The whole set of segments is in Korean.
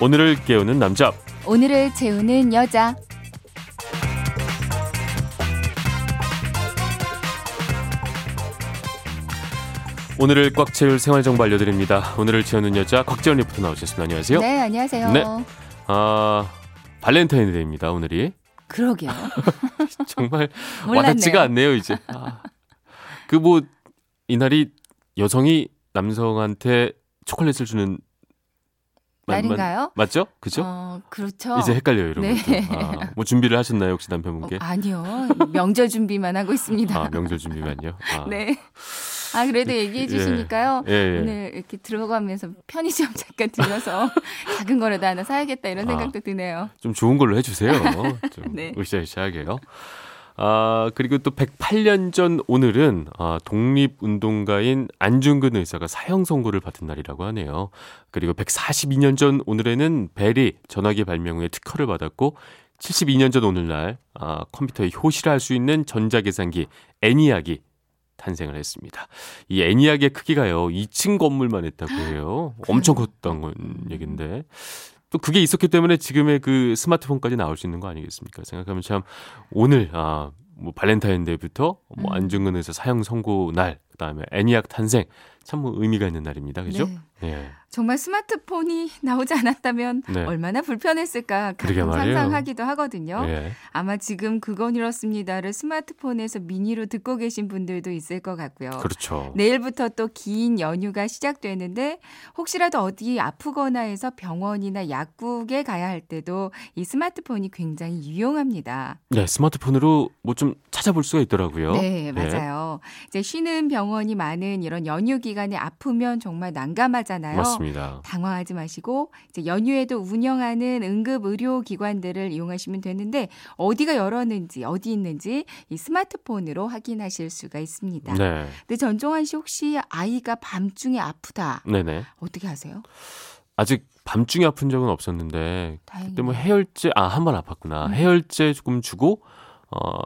오늘을 깨우는 남자. 오늘을 재우는 여자. 오늘을 꽉 채울 생활 정보 알려드립니다. 오늘을 채우는 여자 곽지연 리포터 나오셨습니다. 안녕하세요. 네, 안녕하세요. 네. 아 발렌타인데이입니다. 오늘이 그러게요. 정말 몰랐네요. 와닿지가 않네요. 이제 아, 그뭐 이날이 여성이 남성한테 초콜릿을 주는 날인가요? 맞죠? 그죠? 어, 그렇죠. 이제 헷갈려요 이런 네. 것도. 아, 뭐 준비를 하셨나요 혹시 어, 남편분께? 아니요. 명절 준비만 하고 있습니다. 아 명절 준비만요. 아, 네. 아, 그래도 얘기해 주시니까요. 예, 예. 오늘 이렇게 들어가면서 편의점 잠깐 들려서 작은 거라도 하나 사야겠다 이런 아. 생각도 드네요. 좀 좋은 걸로 해주세요. 좀 네. 으쌰으쌰하게요. 아, 그리고 또 108년 전 오늘은 아, 독립운동가인 안중근 의사가 사형 선고를 받은 날이라고 하네요. 그리고 142년 전 오늘에는 벨이 전화기 발명 후에 특허를 받았고 72년 전 오늘날 아, 컴퓨터에 효시를 할 수 있는 전자계산기 애니악이 탄생을 했습니다. 이 애니악의 크기가요 2층 건물만 했다고 해요. 엄청 컸던 건 얘긴데 또 그게 있었기 때문에 지금의 그 스마트폰까지 나올 수 있는 거 아니겠습니까? 생각하면 참 오늘 아 뭐 발렌타인데이부터 뭐 음. 안중근 의사 사형 선고 날 그다음에 애니악 탄생 참 뭐 의미가 있는 날입니다. 그죠? 네. 예. 정말 스마트폰이 나오지 않았다면 네. 얼마나 불편했을까 가끔. 상상하기도 하거든요. 예. 아마 지금 그건 이렇습니다를 스마트폰에서 미니로 듣고 계신 분들도 있을 것 같고요. 그렇죠. 내일부터 또 긴 연휴가 시작되는데 혹시라도 어디 아프거나 해서 병원이나 약국에 가야 할 때도 이 스마트폰이 굉장히 유용합니다. 네, 스마트폰으로 뭐 좀 찾아볼 수가 있더라고요. 네, 맞아요. 이제 쉬는 병 원이 많은 이런 연휴 기간에 아프면 정말 난감하잖아요. 맞습니다. 당황하지 마시고 이제 연휴에도 운영하는 응급 의료 기관들을 이용하시면 되는데 어디가 열었는지 어디 있는지 이 스마트폰으로 확인하실 수가 있습니다. 네. 근데 전종환 씨 혹시 아이가 밤중에 아프다 네네. 어떻게 하세요? 아직 밤중에 아픈 적은 없었는데 다행히. 그때 뭐 해열제 아 한 번 아팠구나. 음. 해열제 조금 주고 어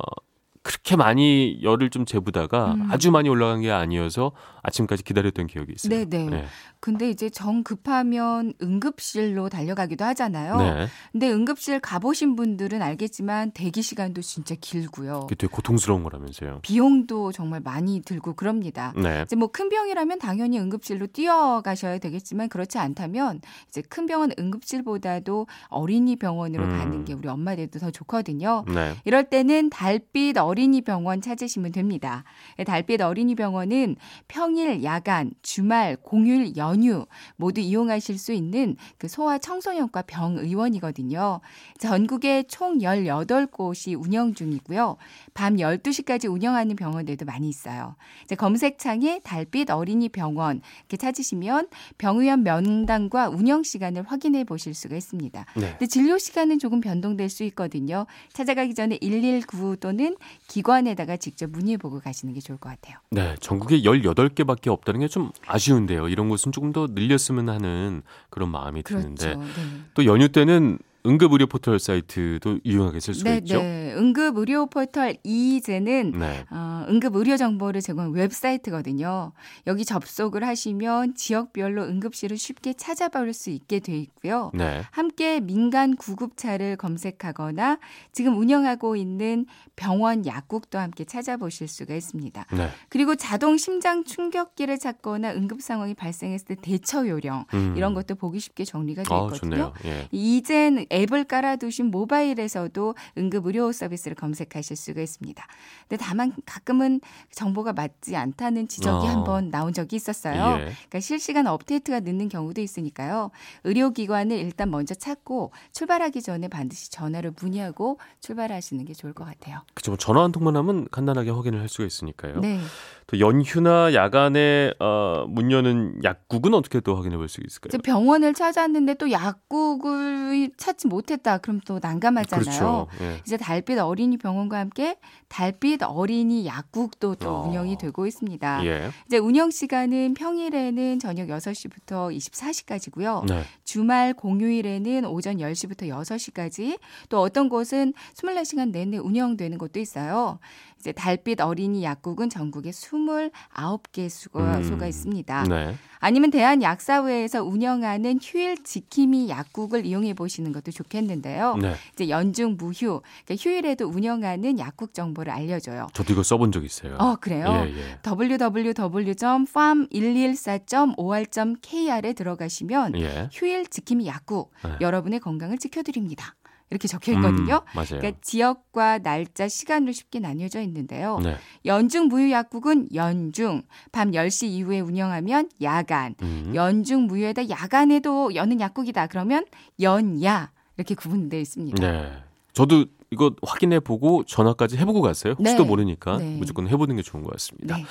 그렇게 많이 열을 좀 재보다가 음. 아주 많이 올라간 게 아니어서 아침까지 기다렸던 기억이 있어요. 네 네. 근데 이제 정 급하면 응급실로 달려가기도 하잖아요. 네. 근데 응급실 가보신 분들은 알겠지만 대기 시간도 진짜 길고요. 그게 되게 고통스러운 거라면서요. 비용도 정말 많이 들고 그럽니다. 네. 이제 뭐 큰 병이라면 당연히 응급실로 뛰어가셔야 되겠지만 그렇지 않다면 이제 큰 병원 응급실보다도 어린이 병원으로 음. 가는 게 우리 엄마들도 더 좋거든요. 네. 이럴 때는 달빛 어린 이 병원 찾으시면 됩니다. 달빛 어린이 병원은 평일, 야간, 주말, 공휴일, 연휴 모두 이용하실 수 있는 그 소아 청소년과 병의원이거든요. 전국에 총 18곳이 운영 중이고요. 밤 12시까지 운영하는 병원들도 많이 있어요. 검색창에 달빛 어린이 병원 이렇게 찾으시면 병의원 면담과 운영 시간을 확인해 보실 수가 있습니다. 네. 근데 진료 시간은 조금 변동될 수 있거든요. 찾아가기 전에 119 또는 기관에다가 직접 문의해보고 가시는 게 좋을 것 같아요. 네. 전국에 18개밖에 없다는 게 좀 아쉬운데요. 이런 곳은 조금 더 늘렸으면 하는 그런 마음이 드는데 그렇죠. 네. 또 연휴 때는 응급 의료 포털 사이트도 유용하게 쓸 수가 네, 있죠. 네. 응급 의료 포털 이제는 네. 어, 응급 의료 정보를 제공하는 웹사이트거든요. 여기 접속을 하시면 지역별로 응급실을 쉽게 찾아볼 수 있게 돼 있고요. 네. 함께 민간 구급차를 검색하거나 지금 운영하고 있는 병원 약국도 함께 찾아보실 수가 있습니다. 네. 그리고 자동 심장 충격기를 찾거나 응급 상황이 발생했을 때 대처 요령 음. 이런 것도 보기 쉽게 정리가 되어 아, 있거든요. 좋네요. 예. 이젠 앱을 깔아두신 모바일에서도 응급 의료 서비스를 검색하실 수가 있습니다. 근데 다만 가끔은 정보가 맞지 않다는 지적이 어. 한번 나온 적이 있었어요. 예. 그러니까 실시간 업데이트가 늦는 경우도 있으니까요. 의료기관을 일단 먼저 찾고 출발하기 전에 반드시 전화를 문의하고 출발하시는 게 좋을 것 같아요. 그죠. 뭐 전화 한 통만 하면 간단하게 확인을 할 수가 있으니까요. 네. 또 연휴나 야간에 어, 문 여는 약국은 어떻게 또 확인해 볼 수 있을까요? 병원을 찾았는데 또 약국을 찾 찾지 못했다. 그럼 또 난감하잖아요. 그렇죠. 예. 이제 달빛 어린이 병원과 함께 달빛 어린이 약국도 또 어. 운영이 되고 있습니다. 예. 이제 운영 시간은 평일에는 저녁 6시부터 24시까지고요. 네. 주말 공휴일에는 오전 10시부터 6시까지 또 어떤 곳은 24시간 내내 운영되는 곳도 있어요. 이제 달빛 어린이 약국은 전국에 29개 수가, 음. 소가 있습니다. 네. 아니면 대한약사회에서 운영하는 휴일 지킴이 약국을 이용해 보시는 것도 좋겠는데요. 네. 이제 연중 무휴, 그러니까 휴일에도 운영하는 약국 정보를 알려줘요. 저도 이거 써본 적 있어요. 어, 그래요? 예, 예. www.farm114.5r.kr에 들어가시면 예. 휴일 지킴이 약국, 네. 여러분의 건강을 지켜드립니다. 이렇게 적혀 있거든요. 음, 맞아요. 그러니까 지역과 날짜, 시간으로 쉽게 나뉘어져 있는데요. 네. 연중 무휴 약국은 연중, 밤 10시 이후에 운영하면 야간, 음. 연중 무휴에다 야간에도 여는 약국이다. 그러면 연야 이렇게 구분되어 있습니다. 네. 저도 이거 확인해 보고 전화까지 해보고 갔어요. 혹시도 네. 모르니까 네. 무조건 해보는 게 좋은 것 같습니다. 네.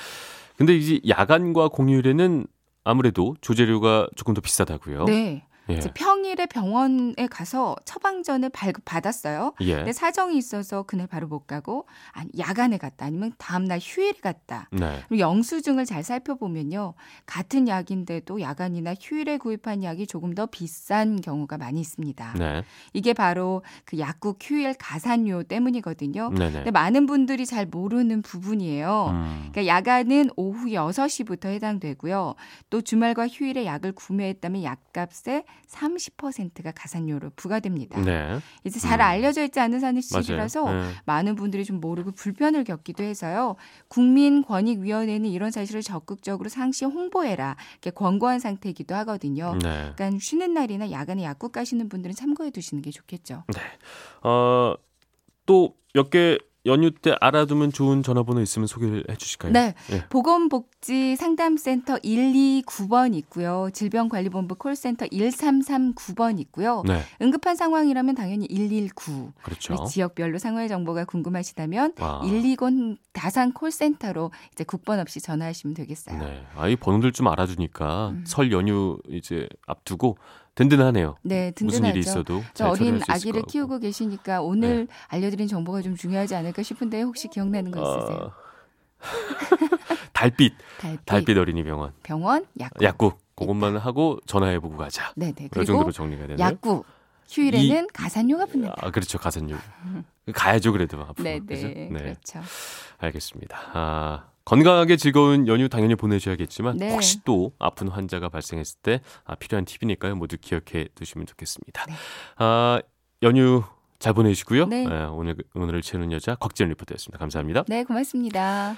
근데 이제 야간과 공휴일에는 아무래도 조재료가 조금 더 비싸다고요. 네. 예. 평일에 병원에 가서 처방전을 발급받았어요. 예. 근데 사정이 있어서 그날 바로 못 가고 아니 야간에 갔다 아니면 다음날 휴일에 갔다. 네. 그리고 영수증을 잘 살펴보면요. 같은 약인데도 야간이나 휴일에 구입한 약이 조금 더 비싼 경우가 많이 있습니다. 네. 이게 바로 그 약국 휴일 가산료 때문이거든요. 네네. 근데 많은 분들이 잘 모르는 부분이에요. 음. 그러니까 야간은 오후 6시부터 해당되고요. 또 주말과 휴일에 약을 구매했다면 약값의 30%가 가산료로 부과됩니다. 네. 이제 잘 음. 알려져 있지 않은 사실이라서. 네. 많은 분들이 좀 모르고 불편을 겪기도 해서요. 국민권익위원회는 이런 사실을 적극적으로 상시 홍보해라 이렇게 권고한 상태이기도 하거든요. 네. 그러니까 쉬는 날이나 야간에 약국 가시는 분들은 참고해 두시는 게 좋겠죠. 어, 또 몇 개 연휴 때 알아두면 좋은 전화번호 있으면 소개를 해 주실까요? 네. 예. 보건복지 상담센터 129번 있고요. 질병관리본부 콜센터 1339번 있고요. 네. 응급한 상황이라면 당연히 119. 그렇죠. 지역별로 상황 정보가 궁금하시다면 아. 120 다산 콜센터로 이제 국번 없이 전화하시면 되겠어요. 네. 아, 이 번호들 좀 알아두니까 음. 설 연휴 이제 앞두고 든든하네요. 네, 든든하죠. 무슨 일이 있어도 저잘 어린 아기를. 키우고 계시니까 오늘 알려드린 정보가 좀 중요하지 않을까 싶은데 혹시 기억나는 거 있으세요? 어, 달빛, 달빛, 달빛 어린이 병원 병원, 약국. 약국 그것만 하고 전화해보고 가자. 네, 네. 이 그리고 정도로 정리가 되네요. 약국. 휴일에는 가산료가 붙는다. 아, 그렇죠. 가산료. 가야죠, 그래도 앞으로. 네? 네. 그렇죠. 알겠습니다. 아, 건강하게 즐거운 연휴 당연히 보내셔야겠지만 네. 혹시 또 아픈 환자가 발생했을 때 아, 필요한 팁이니까요. 모두 기억해 두시면 좋겠습니다. 네. 아, 연휴 잘 보내시고요. 네. 예, 오늘 오늘을 채우는 여자 곽지연 리포터였습니다. 감사합니다. 네, 고맙습니다.